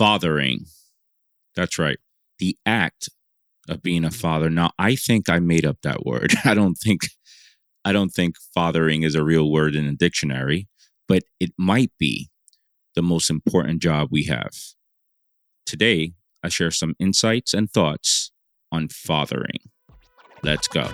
fathering. That's right. The act of being a father. Now, I think I made up that word. I don't think I don't think fathering is a real word in a dictionary, but it might be the most important job we have. Today, I share some insights and thoughts on fathering. Let's go.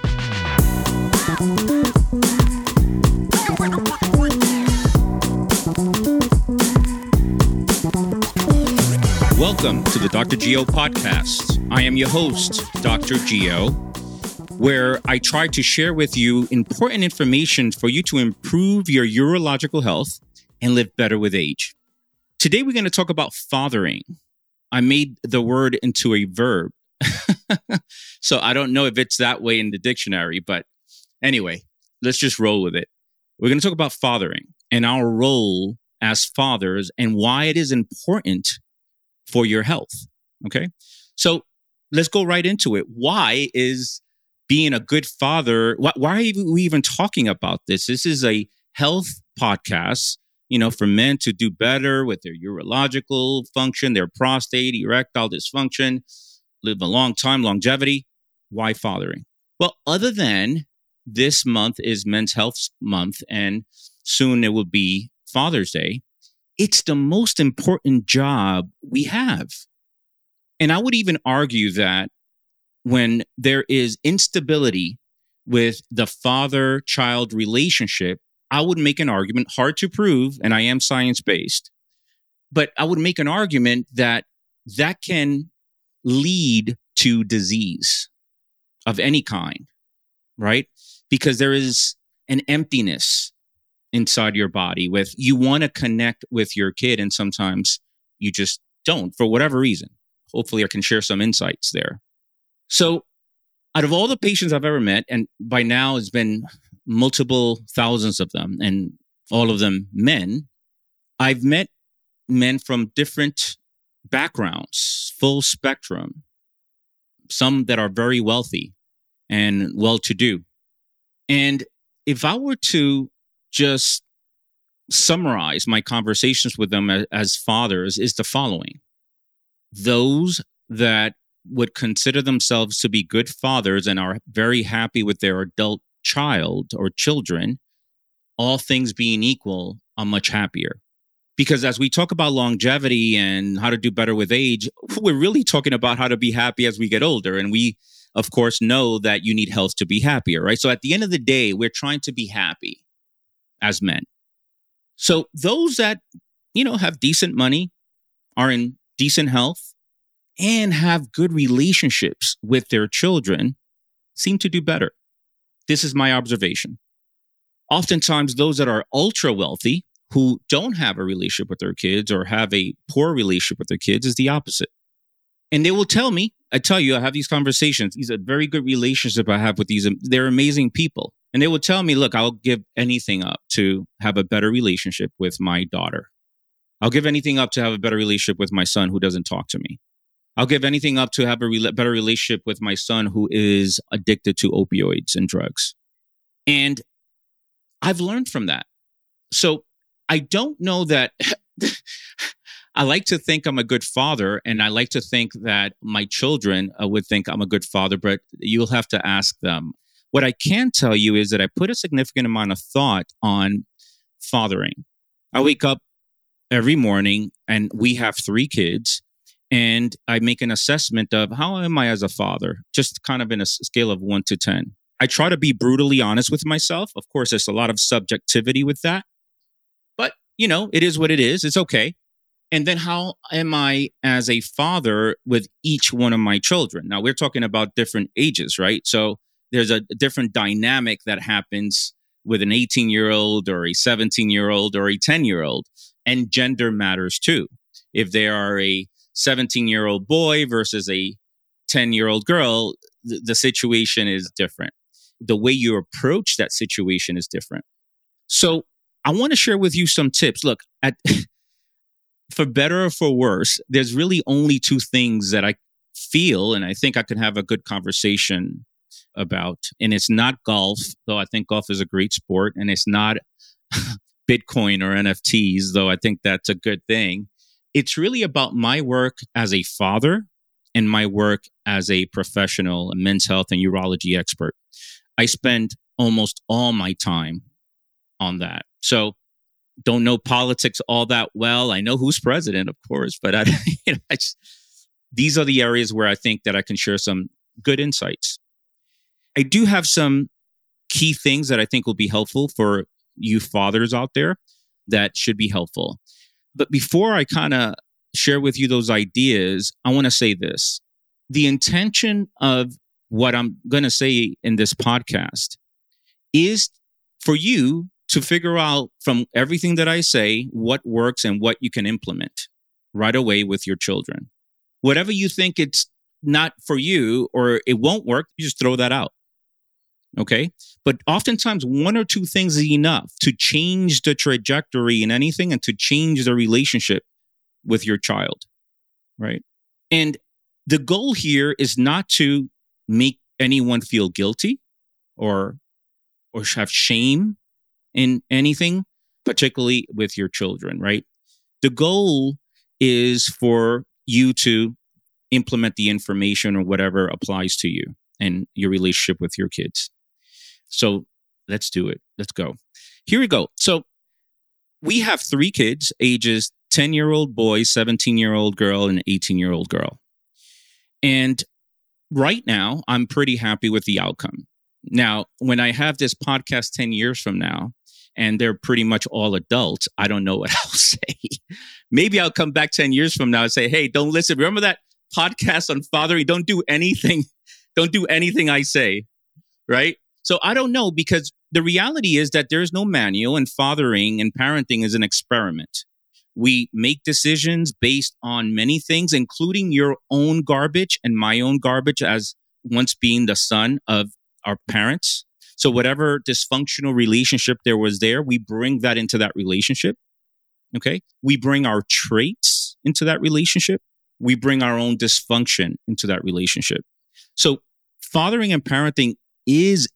Welcome to the Dr. Geo podcast. I am your host, Dr. Geo, where I try to share with you important information for you to improve your urological health and live better with age. Today, we're going to talk about fathering. I made the word into a verb. so I don't know if it's that way in the dictionary, but anyway, let's just roll with it. We're going to talk about fathering and our role as fathers and why it is important for your health. Okay. So let's go right into it. Why is being a good father, why, why are we even talking about this? This is a health podcast, you know, for men to do better with their urological function, their prostate, erectile dysfunction, live a long time, longevity. Why fathering? Well, other than this month is Men's Health Month, and soon it will be Father's Day it's the most important job we have. And I would even argue that when there is instability with the father child relationship, I would make an argument, hard to prove, and I am science based, but I would make an argument that that can lead to disease of any kind, right? Because there is an emptiness inside your body with you want to connect with your kid and sometimes you just don't for whatever reason. Hopefully I can share some insights there. So out of all the patients I've ever met, and by now it's been multiple thousands of them and all of them men, I've met men from different backgrounds, full spectrum, some that are very wealthy and well to do. And if I were to just summarize my conversations with them as, as fathers is the following those that would consider themselves to be good fathers and are very happy with their adult child or children, all things being equal, are much happier. Because as we talk about longevity and how to do better with age, we're really talking about how to be happy as we get older. And we, of course, know that you need health to be happier, right? So at the end of the day, we're trying to be happy as men. So those that, you know, have decent money, are in decent health, and have good relationships with their children seem to do better. This is my observation. Oftentimes, those that are ultra wealthy who don't have a relationship with their kids or have a poor relationship with their kids is the opposite. And they will tell me, I tell you, I have these conversations. These are very good relationship I have with these. They're amazing people. And they would tell me, look, I'll give anything up to have a better relationship with my daughter. I'll give anything up to have a better relationship with my son who doesn't talk to me. I'll give anything up to have a re- better relationship with my son who is addicted to opioids and drugs. And I've learned from that. So I don't know that I like to think I'm a good father, and I like to think that my children uh, would think I'm a good father, but you'll have to ask them. What I can tell you is that I put a significant amount of thought on fathering. I wake up every morning, and we have three kids, and I make an assessment of how am I as a father, just kind of in a scale of one to 10. I try to be brutally honest with myself. Of course, there's a lot of subjectivity with that, but you know, it is what it is. It's okay. And then how am I as a father with each one of my children? Now we're talking about different ages, right? So there's a different dynamic that happens with an 18 year old or a 17 year old or a 10 year old. And gender matters too. If they are a 17 year old boy versus a 10 year old girl, th- the situation is different. The way you approach that situation is different. So I want to share with you some tips. Look, at for better or for worse, there's really only two things that I feel and I think I can have a good conversation about. And it's not golf, though I think golf is a great sport, and it's not Bitcoin or NFTs, though I think that's a good thing. It's really about my work as a father and my work as a professional, a men's health and urology expert. I spend almost all my time on that. So don't know politics all that well. I know who's president, of course, but I, you know, I just, these are the areas where I think that I can share some good insights. I do have some key things that I think will be helpful for you fathers out there that should be helpful. But before I kind of share with you those ideas, I want to say this. The intention of what I'm going to say in this podcast is for you to figure out from everything that I say what works and what you can implement right away with your children. Whatever you think it's not for you or it won't work, you just throw that out. Okay. But oftentimes, one or two things is enough to change the trajectory in anything and to change the relationship with your child. Right. And the goal here is not to make anyone feel guilty or or have shame in anything, particularly with your children, right? The goal is for you to implement the information or whatever applies to you and your relationship with your kids. So let's do it. Let's go. Here we go. So we have three kids, ages 10 year old boy, 17 year old girl, and 18 year old girl. And right now, I'm pretty happy with the outcome. Now, when I have this podcast 10 years from now, and they're pretty much all adults, I don't know what I'll say. Maybe I'll come back 10 years from now and say, hey, don't listen. Remember that podcast on fathering? Don't do anything. Don't do anything I say. Right. So I don't know because the reality is that there's no manual and fathering and parenting is an experiment. We make decisions based on many things, including your own garbage and my own garbage as once being the son of our parents. So whatever dysfunctional relationship there was there, we bring that into that relationship. Okay. We bring our traits into that relationship. We bring our own dysfunction into that relationship. So fathering and parenting is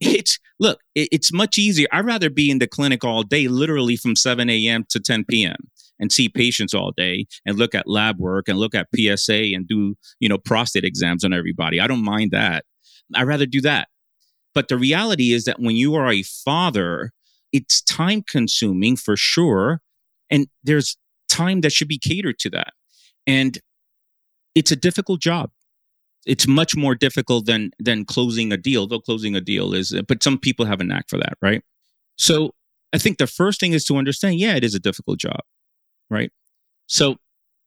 it's look, it's much easier. I'd rather be in the clinic all day, literally from 7 a.m. to 10 p.m. and see patients all day and look at lab work and look at PSA and do, you know, prostate exams on everybody. I don't mind that. I'd rather do that. But the reality is that when you are a father, it's time consuming for sure. And there's time that should be catered to that. And it's a difficult job. It's much more difficult than than closing a deal, though closing a deal is but some people have a knack for that, right? So I think the first thing is to understand, yeah, it is a difficult job, right? So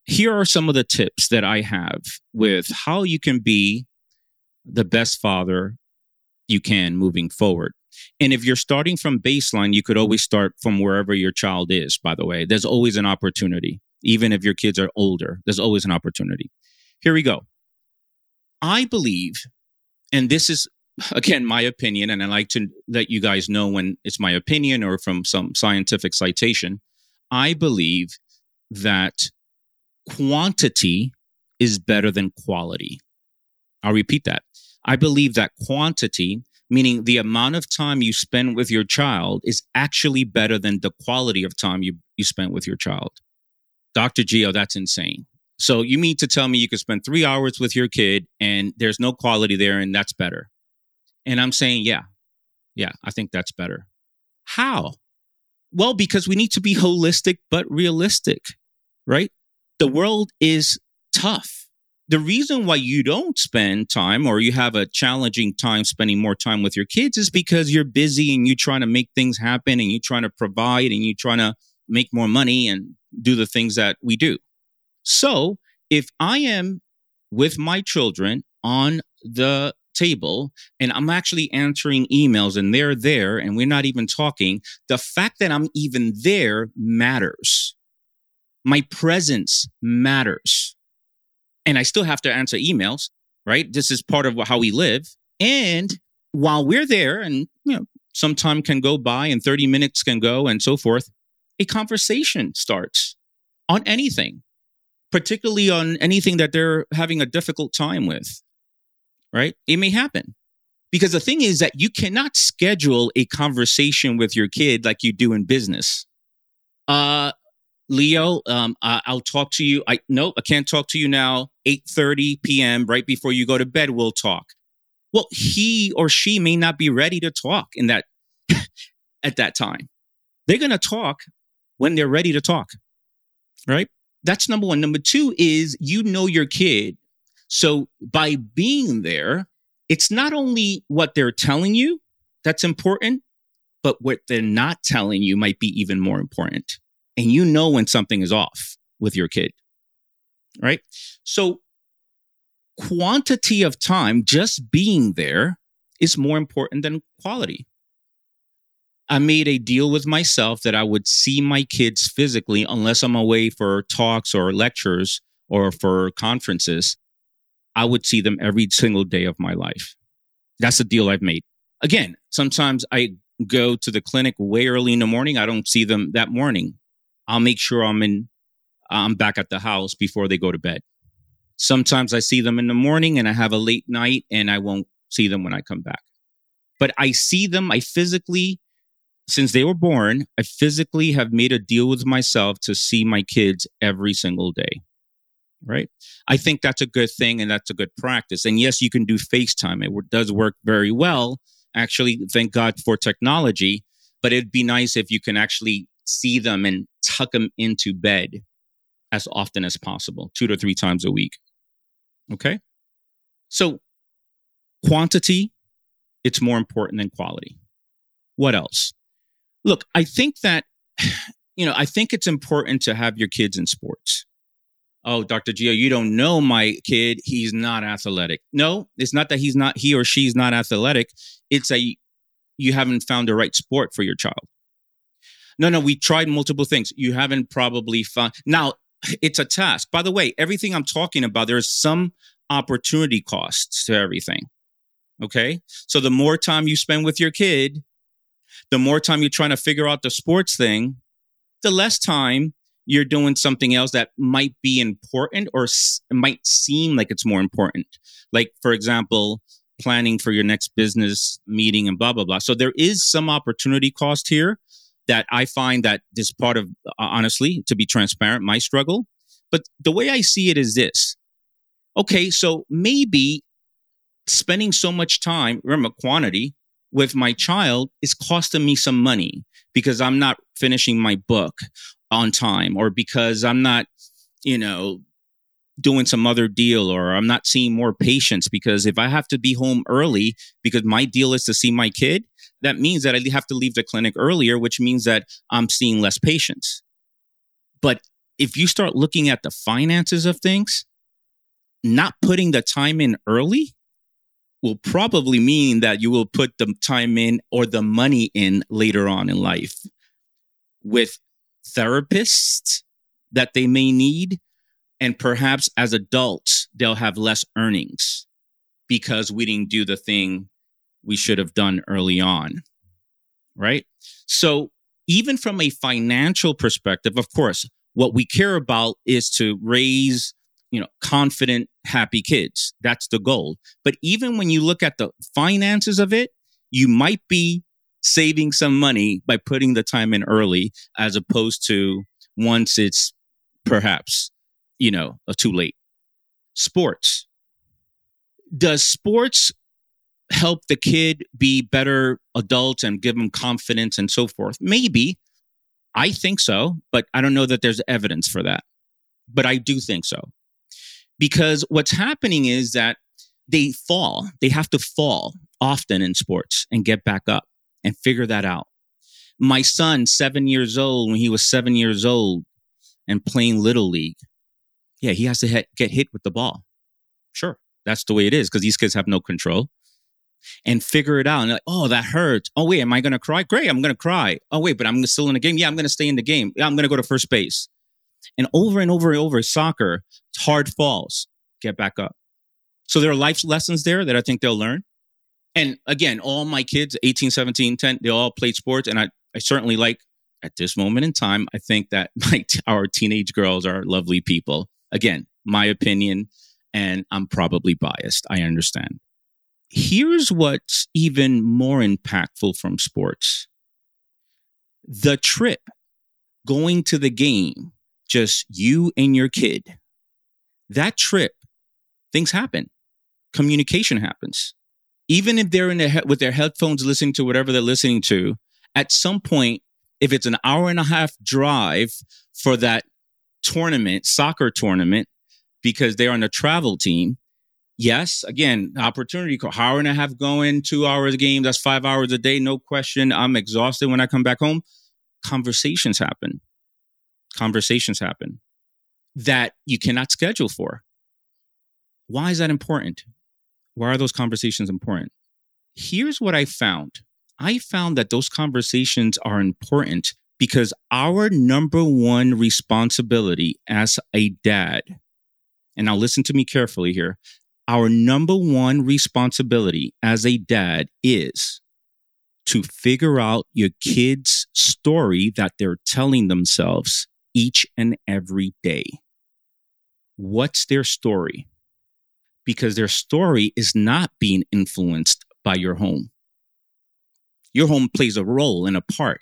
here are some of the tips that I have with how you can be the best father you can moving forward. And if you're starting from baseline, you could always start from wherever your child is, by the way. There's always an opportunity. Even if your kids are older, there's always an opportunity. Here we go. I believe, and this is again my opinion, and I like to let you guys know when it's my opinion or from some scientific citation. I believe that quantity is better than quality. I'll repeat that. I believe that quantity, meaning the amount of time you spend with your child, is actually better than the quality of time you, you spend with your child. Dr. Geo, that's insane. So you mean to tell me you could spend three hours with your kid and there's no quality there and that's better? And I'm saying, yeah, yeah, I think that's better. How? Well, because we need to be holistic but realistic, right? The world is tough the reason why you don't spend time or you have a challenging time spending more time with your kids is because you're busy and you're trying to make things happen and you're trying to provide and you're trying to make more money and do the things that we do. So if I am with my children on the table and I'm actually answering emails and they're there and we're not even talking, the fact that I'm even there matters. My presence matters and I still have to answer emails, right? This is part of how we live. And while we're there and, you know, some time can go by and 30 minutes can go and so forth, a conversation starts on anything, particularly on anything that they're having a difficult time with, right? It may happen. Because the thing is that you cannot schedule a conversation with your kid like you do in business. Uh, Leo, um, I, will talk to you. I nope, I can't talk to you now. 8:30 p.m. right before you go to bed, we'll talk. Well, he or she may not be ready to talk in that at that time. They're to talk when they're ready to talk. Right? That's number 1. Number 2 is you know your kid. So by being there, it's not only what they're telling you that's important, but what they're not telling you might be even more important. And you know when something is off with your kid. Right? So quantity of time just being there is more important than quality. I made a deal with myself that I would see my kids physically unless I'm away for talks or lectures or for conferences. I would see them every single day of my life. That's a deal I've made. Again, sometimes I go to the clinic way early in the morning. I don't see them that morning. I'll make sure I'm in, I'm back at the house before they go to bed. Sometimes I see them in the morning and I have a late night and I won't see them when I come back. But I see them, I physically, since they were born, I physically have made a deal with myself to see my kids every single day right? I think that's a good thing and that's a good practice. And yes, you can do FaceTime. It does work very well. Actually, thank God for technology, but it'd be nice if you can actually see them and tuck them into bed as often as possible, two to three times a week. Okay. So quantity, it's more important than quality. What else? Look, I think that, you know, I think it's important to have your kids in sports oh, Dr. Geo, you don't know my kid. He's not athletic. No, it's not that he's not, he or she's not athletic. It's a, you haven't found the right sport for your child. No, no, we tried multiple things. You haven't probably found. Now, it's a task. By the way, everything I'm talking about, there's some opportunity costs to everything. Okay. So the more time you spend with your kid, the more time you're trying to figure out the sports thing, the less time you're doing something else that might be important or s- might seem like it's more important. Like, for example, planning for your next business meeting and blah, blah, blah. So there is some opportunity cost here that I find that this part of, uh, honestly, to be transparent, my struggle. But the way I see it is this. Okay, so maybe spending so much time, remember quantity, with my child is costing me some money because I'm not finishing my book on time or because I'm not, you know, doing some other deal or I'm not seeing more patients because if I have to be home early because my deal is to see my kid, that means that I have to leave the clinic earlier, which means that I'm seeing less patients. But if you start looking at the finances of things, not putting the time in early will probably mean that you will put the time in or the money in later on in life with therapists that they may need. And perhaps as adults, they'll have less earnings because we didn't do the thing we should have done early on. Right. So, even from a financial perspective, of course, what we care about is to raise you know confident happy kids that's the goal but even when you look at the finances of it you might be saving some money by putting the time in early as opposed to once it's perhaps, you know, uh, too late. Sports. Does sports help the kid be better adults and give them confidence and so forth? Maybe. I think so, but I don't know that there's evidence for that. But I do think so. Because what's happening is that they fall, they have to fall often in sports and get back up and figure that out. My son, seven years old, when he was seven years old and playing little league, yeah, he has to get hit with the ball. Sure, that's the way it is because these kids have no control. And figure it out. And like, oh, that hurts. Oh, wait, am I going to cry? Great, I'm going to cry. Oh, wait, but I'm still in the game. Yeah, I'm going to stay in the game. Yeah, I'm going to go to first base. And over and over and over, soccer, it's hard falls, get back up. So there are life lessons there that I think they'll learn and again, all my kids, 18, 17, 10, they all played sports. And I, I certainly like at this moment in time, I think that my, our teenage girls are lovely people. Again, my opinion, and I'm probably biased. I understand. Here's what's even more impactful from sports the trip, going to the game, just you and your kid, that trip, things happen. Communication happens. Even if they're in their he- with their headphones listening to whatever they're listening to, at some point, if it's an hour and a half drive for that tournament, soccer tournament, because they're on a travel team, yes, again, opportunity, hour and a half going, two hours a game, that's five hours a day, no question. I'm exhausted when I come back home. Conversations happen. Conversations happen that you cannot schedule for. Why is that important? Why are those conversations important? Here's what I found I found that those conversations are important because our number one responsibility as a dad, and now listen to me carefully here, our number one responsibility as a dad is to figure out your kids' story that they're telling themselves each and every day. What's their story? Because their story is not being influenced by your home. Your home plays a role and a part,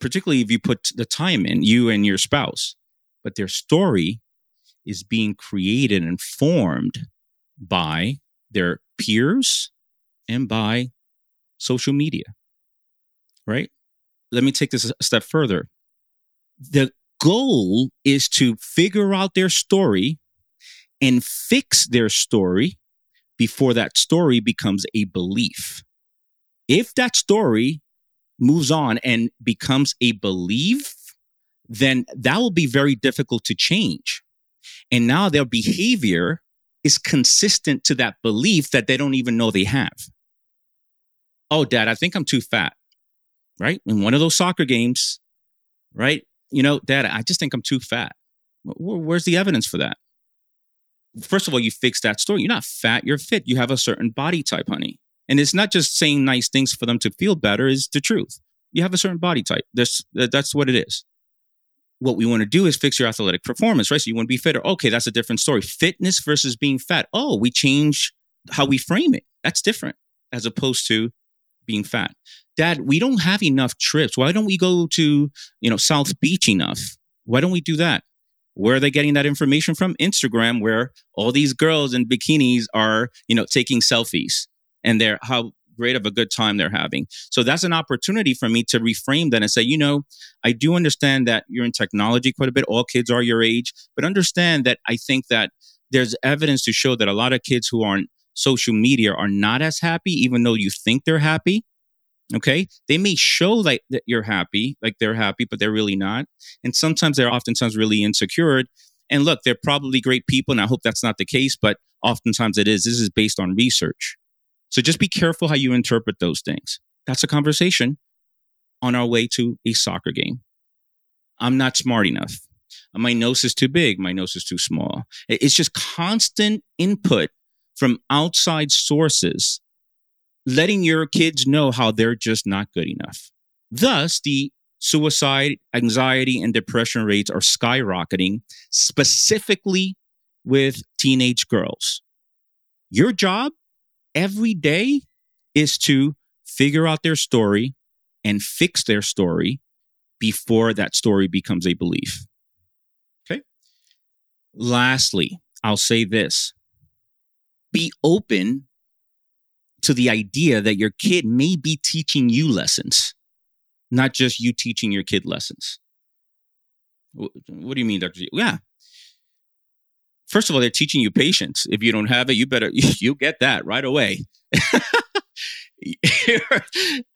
particularly if you put the time in, you and your spouse. But their story is being created and formed by their peers and by social media. Right? Let me take this a step further. The goal is to figure out their story and fix their story before that story becomes a belief. If that story moves on and becomes a belief, then that will be very difficult to change. And now their behavior is consistent to that belief that they don't even know they have. Oh, dad, I think I'm too fat, right? In one of those soccer games, right? You know, dad, I just think I'm too fat. Where's the evidence for that? First of all, you fix that story. You're not fat, you're fit. You have a certain body type, honey. And it's not just saying nice things for them to feel better, is the truth. You have a certain body type. That's, that's what it is what we want to do is fix your athletic performance, right? So you want to be fitter. Okay, that's a different story. Fitness versus being fat. Oh, we change how we frame it. That's different as opposed to being fat. Dad, we don't have enough trips. Why don't we go to, you know, South Beach enough? Why don't we do that? Where are they getting that information from? Instagram, where all these girls in bikinis are, you know, taking selfies and they're how great of a good time they're having. So that's an opportunity for me to reframe that and say, you know, I do understand that you're in technology quite a bit. All kids are your age, but understand that I think that there's evidence to show that a lot of kids who are on social media are not as happy, even though you think they're happy. Okay. They may show like that you're happy, like they're happy, but they're really not. And sometimes they're oftentimes really insecure. And look, they're probably great people. And I hope that's not the case, but oftentimes it is. This is based on research. So just be careful how you interpret those things. That's a conversation on our way to a soccer game. I'm not smart enough. My nose is too big. My nose is too small. It's just constant input from outside sources, letting your kids know how they're just not good enough. Thus, the suicide, anxiety, and depression rates are skyrocketing, specifically with teenage girls. Your job every day is to figure out their story and fix their story before that story becomes a belief. Okay. Lastly, I'll say this be open to the idea that your kid may be teaching you lessons, not just you teaching your kid lessons. What do you mean, Dr. Yeah, first of all, they're teaching you patience. If you don't have it, you better you get that right away.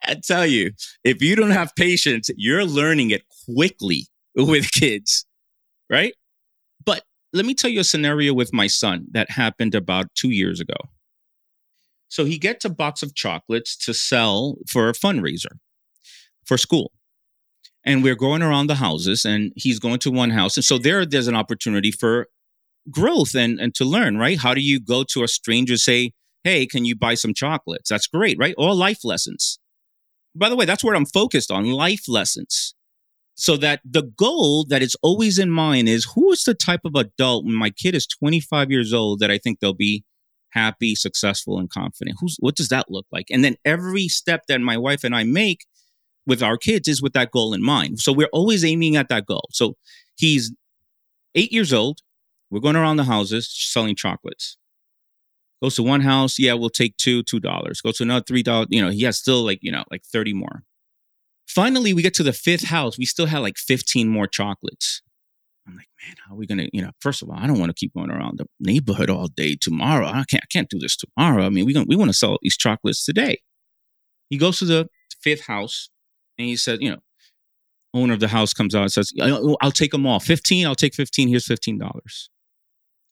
I tell you, if you don't have patience, you're learning it quickly with kids, right? Let me tell you a scenario with my son that happened about two years ago. So he gets a box of chocolates to sell for a fundraiser for school. And we're going around the houses and he's going to one house. And so there, there's an opportunity for growth and, and to learn, right? How do you go to a stranger, say, hey, can you buy some chocolates? That's great, right? All life lessons. By the way, that's where I'm focused on life lessons. So that the goal that is always in mind is who is the type of adult when my kid is 25 years old that I think they'll be happy, successful, and confident? Who's what does that look like? And then every step that my wife and I make with our kids is with that goal in mind. So we're always aiming at that goal. So he's eight years old. We're going around the houses selling chocolates. Goes to one house, yeah, we'll take two, two dollars. Goes to another three dollars. You know, he has still like you know like thirty more. Finally, we get to the fifth house. We still had like fifteen more chocolates. I'm like, man, how are we gonna? You know, first of all, I don't want to keep going around the neighborhood all day tomorrow. I can't, I can't do this tomorrow. I mean, we we want to sell these chocolates today. He goes to the fifth house and he said, you know, owner of the house comes out and says, I'll take them all. 15, I'll take 15. Here's $15.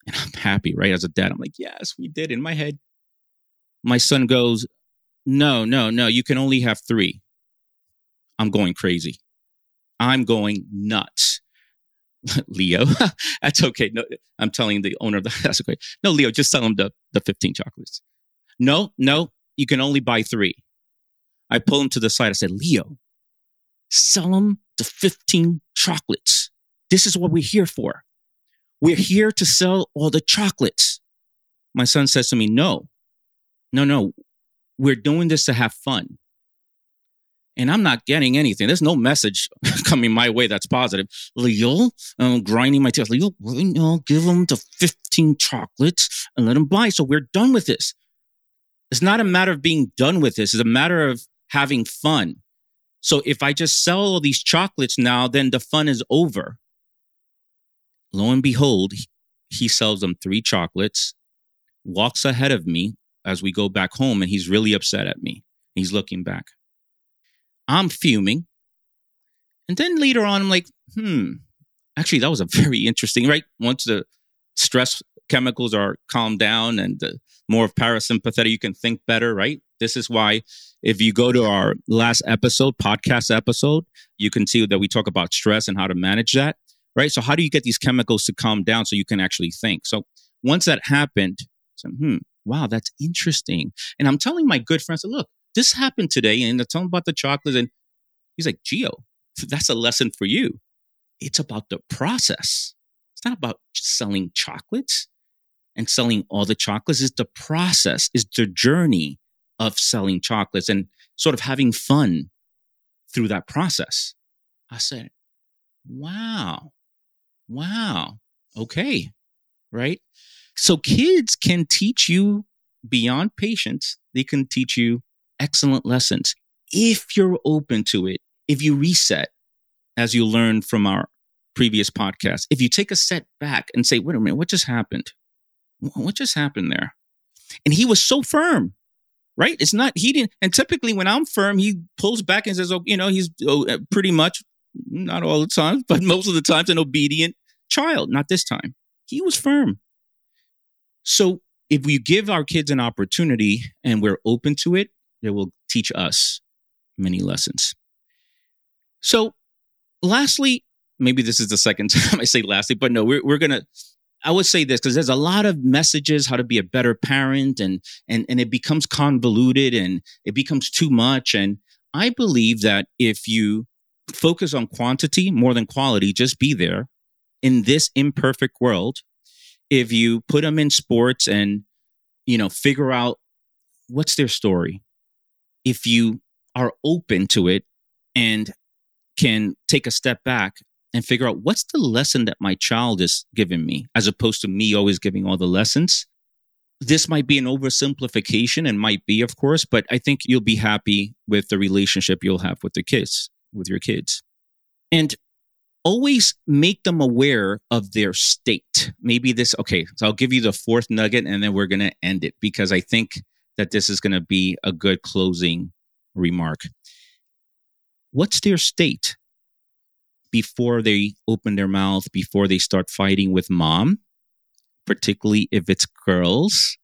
And I'm happy, right? As a dad, I'm like, yes, we did. In my head, my son goes, no, no, no, you can only have three. I'm going crazy. I'm going nuts. Leo, that's okay. No, I'm telling the owner of the that's okay. No, Leo, just sell him the, the 15 chocolates. No, no, you can only buy three. I pull him to the side. I said, Leo, sell him the 15 chocolates. This is what we're here for. We're here to sell all the chocolates. My son says to me, No, no, no. We're doing this to have fun. And I'm not getting anything. There's no message coming my way that's positive. Leo, I'm grinding my teeth. Leo, you know, give them the 15 chocolates and let them buy. So we're done with this. It's not a matter of being done with this. It's a matter of having fun. So if I just sell all these chocolates now, then the fun is over lo and behold, he sells them three chocolates, walks ahead of me as we go back home, and he's really upset at me. He's looking back. I'm fuming. And then later on, I'm like, hmm, actually, that was a very interesting, right? Once the stress chemicals are calmed down and more of parasympathetic, you can think better, right? This is why if you go to our last episode, podcast episode, you can see that we talk about stress and how to manage that right? So how do you get these chemicals to calm down so you can actually think? So once that happened, so, hmm, wow, that's interesting. And I'm telling my good friends, look, this happened today, and I tell him about the chocolate, and he's like, Geo, that's a lesson for you. It's about the process. It's not about selling chocolates and selling all the chocolates. It's the process, is the journey of selling chocolates and sort of having fun through that process. I said, wow, Wow. Okay. Right. So kids can teach you beyond patience. They can teach you excellent lessons if you're open to it. If you reset, as you learned from our previous podcast, if you take a step back and say, wait a minute, what just happened? What just happened there? And he was so firm, right? It's not, he didn't, and typically when I'm firm, he pulls back and says, oh, you know, he's oh, uh, pretty much, not all the time, but most of the times an obedient child, not this time. He was firm. So if we give our kids an opportunity and we're open to it, they will teach us many lessons. So, lastly, maybe this is the second time I say lastly, but no, we're, we're going to, I would say this because there's a lot of messages how to be a better parent and, and, and it becomes convoluted and it becomes too much. And I believe that if you focus on quantity more than quality, just be there in this imperfect world, if you put them in sports and, you know, figure out what's their story, if you are open to it and can take a step back and figure out what's the lesson that my child is giving me, as opposed to me always giving all the lessons. This might be an oversimplification and might be, of course, but I think you'll be happy with the relationship you'll have with the kids, with your kids. And always make them aware of their state. Maybe this, okay, so I'll give you the fourth nugget and then we're going to end it because I think that this is going to be a good closing remark. What's their state before they open their mouth, before they start fighting with mom, particularly if it's girls,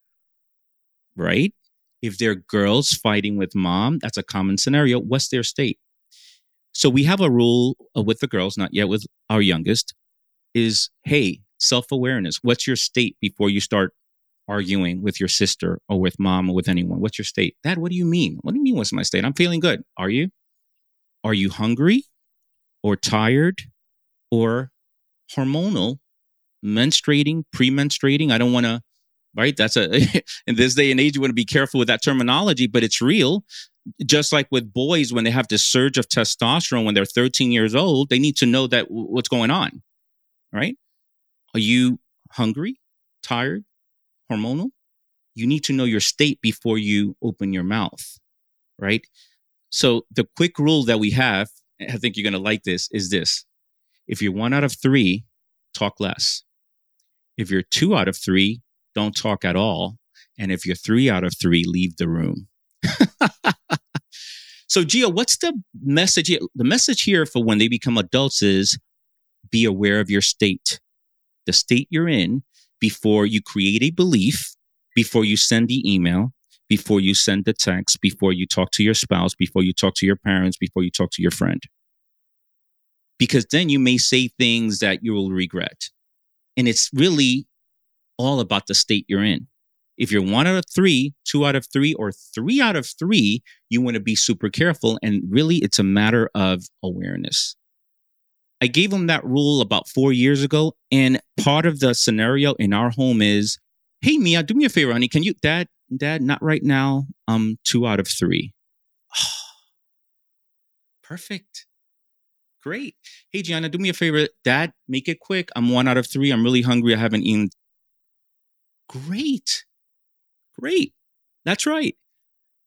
right? If they're girls fighting with mom, that's a common scenario. What's their state? So we have a rule uh, with the girls, not yet with our youngest, is hey, self awareness. What's your state before you start arguing with your sister or with mom or with anyone? What's your state? Dad, what do you mean? What do you mean, what's my state? I'm feeling good. Are you? Are you hungry or tired or hormonal, menstruating, premenstruating? I don't want to, right? That's a, in this day and age, you want to be careful with that terminology, but it's real just like with boys when they have this surge of testosterone when they're 13 years old they need to know that what's going on right Are you hungry, tired, hormonal? You need to know your state before you open your mouth, right? So the quick rule that we have, I think you're going to like this, is this. If you're one out of three, talk less. If you're two out of three, don't talk at all. And if you're three out of three, leave the room. so, Geo, what's the message? The message here for when they become adults is be aware of your state, the state you're in before you create a belief, before you send the email, before you send the text, before you talk to your spouse, before you talk to your parents, before you talk to your friend. Because then you may say things that you will regret. And it's really all about the state you're in. If you're one out of three, two out of three, or three out of three, you want to be super careful. And really, it's a matter of awareness. I gave him that rule about four years ago. And part of the scenario in our home is, hey, Mia, do me a favor, honey. Can you, dad, dad, not right now. Um, two out of three. perfect. Great. Hey, Gianna, do me a favor. Dad, make it quick. I'm one out of three. I'm really hungry. I haven't eaten. Great. Great. That's right.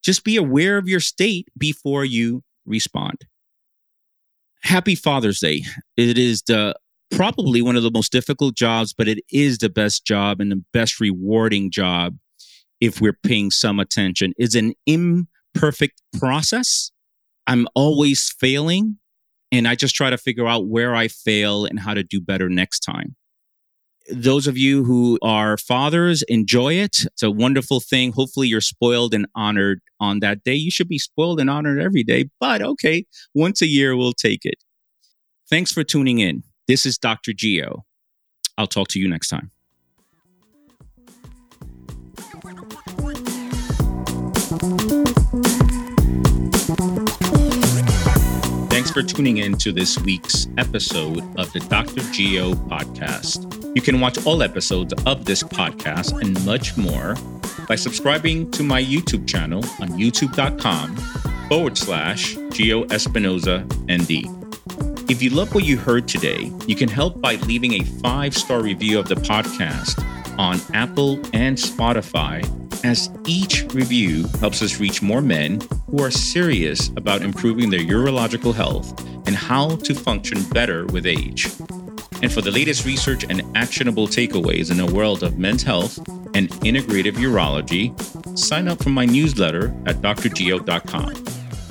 Just be aware of your state before you respond happy Father's Day. It is the probably one of the most difficult jobs, but it is the best job and the best rewarding job if we're paying some attention. It's an imperfect process. I'm always failing, and I just try to figure out where I fail and how to do better next time those of you who are fathers, enjoy it. It's a wonderful thing. Hopefully, you're spoiled and honored on that day. You should be spoiled and honored every day, but okay, once a year, we'll take it. Thanks for tuning in. This is Dr. Geo. I'll talk to you next time. Thanks for tuning in to this week's episode of the Dr. Geo podcast. You can watch all episodes of this podcast and much more by subscribing to my YouTube channel on youtube.com forward slash Geo Espinoza ND. If you love what you heard today, you can help by leaving a five star review of the podcast on Apple and Spotify, as each review helps us reach more men who are serious about improving their urological health and how to function better with age. And for the latest research and actionable takeaways in the world of men's health and integrative urology, sign up for my newsletter at drgeo.com.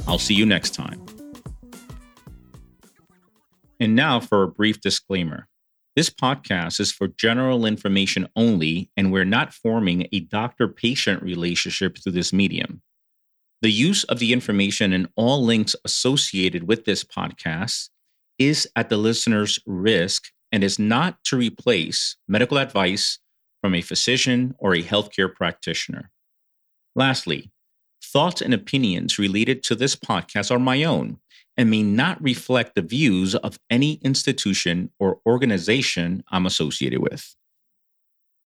I'll see you next time. And now for a brief disclaimer. This podcast is for general information only, and we're not forming a doctor patient relationship through this medium. The use of the information and all links associated with this podcast is at the listener's risk and is not to replace medical advice from a physician or a healthcare practitioner. Lastly, thoughts and opinions related to this podcast are my own and may not reflect the views of any institution or organization I'm associated with.